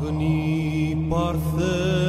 Αγνή παρθένε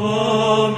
Come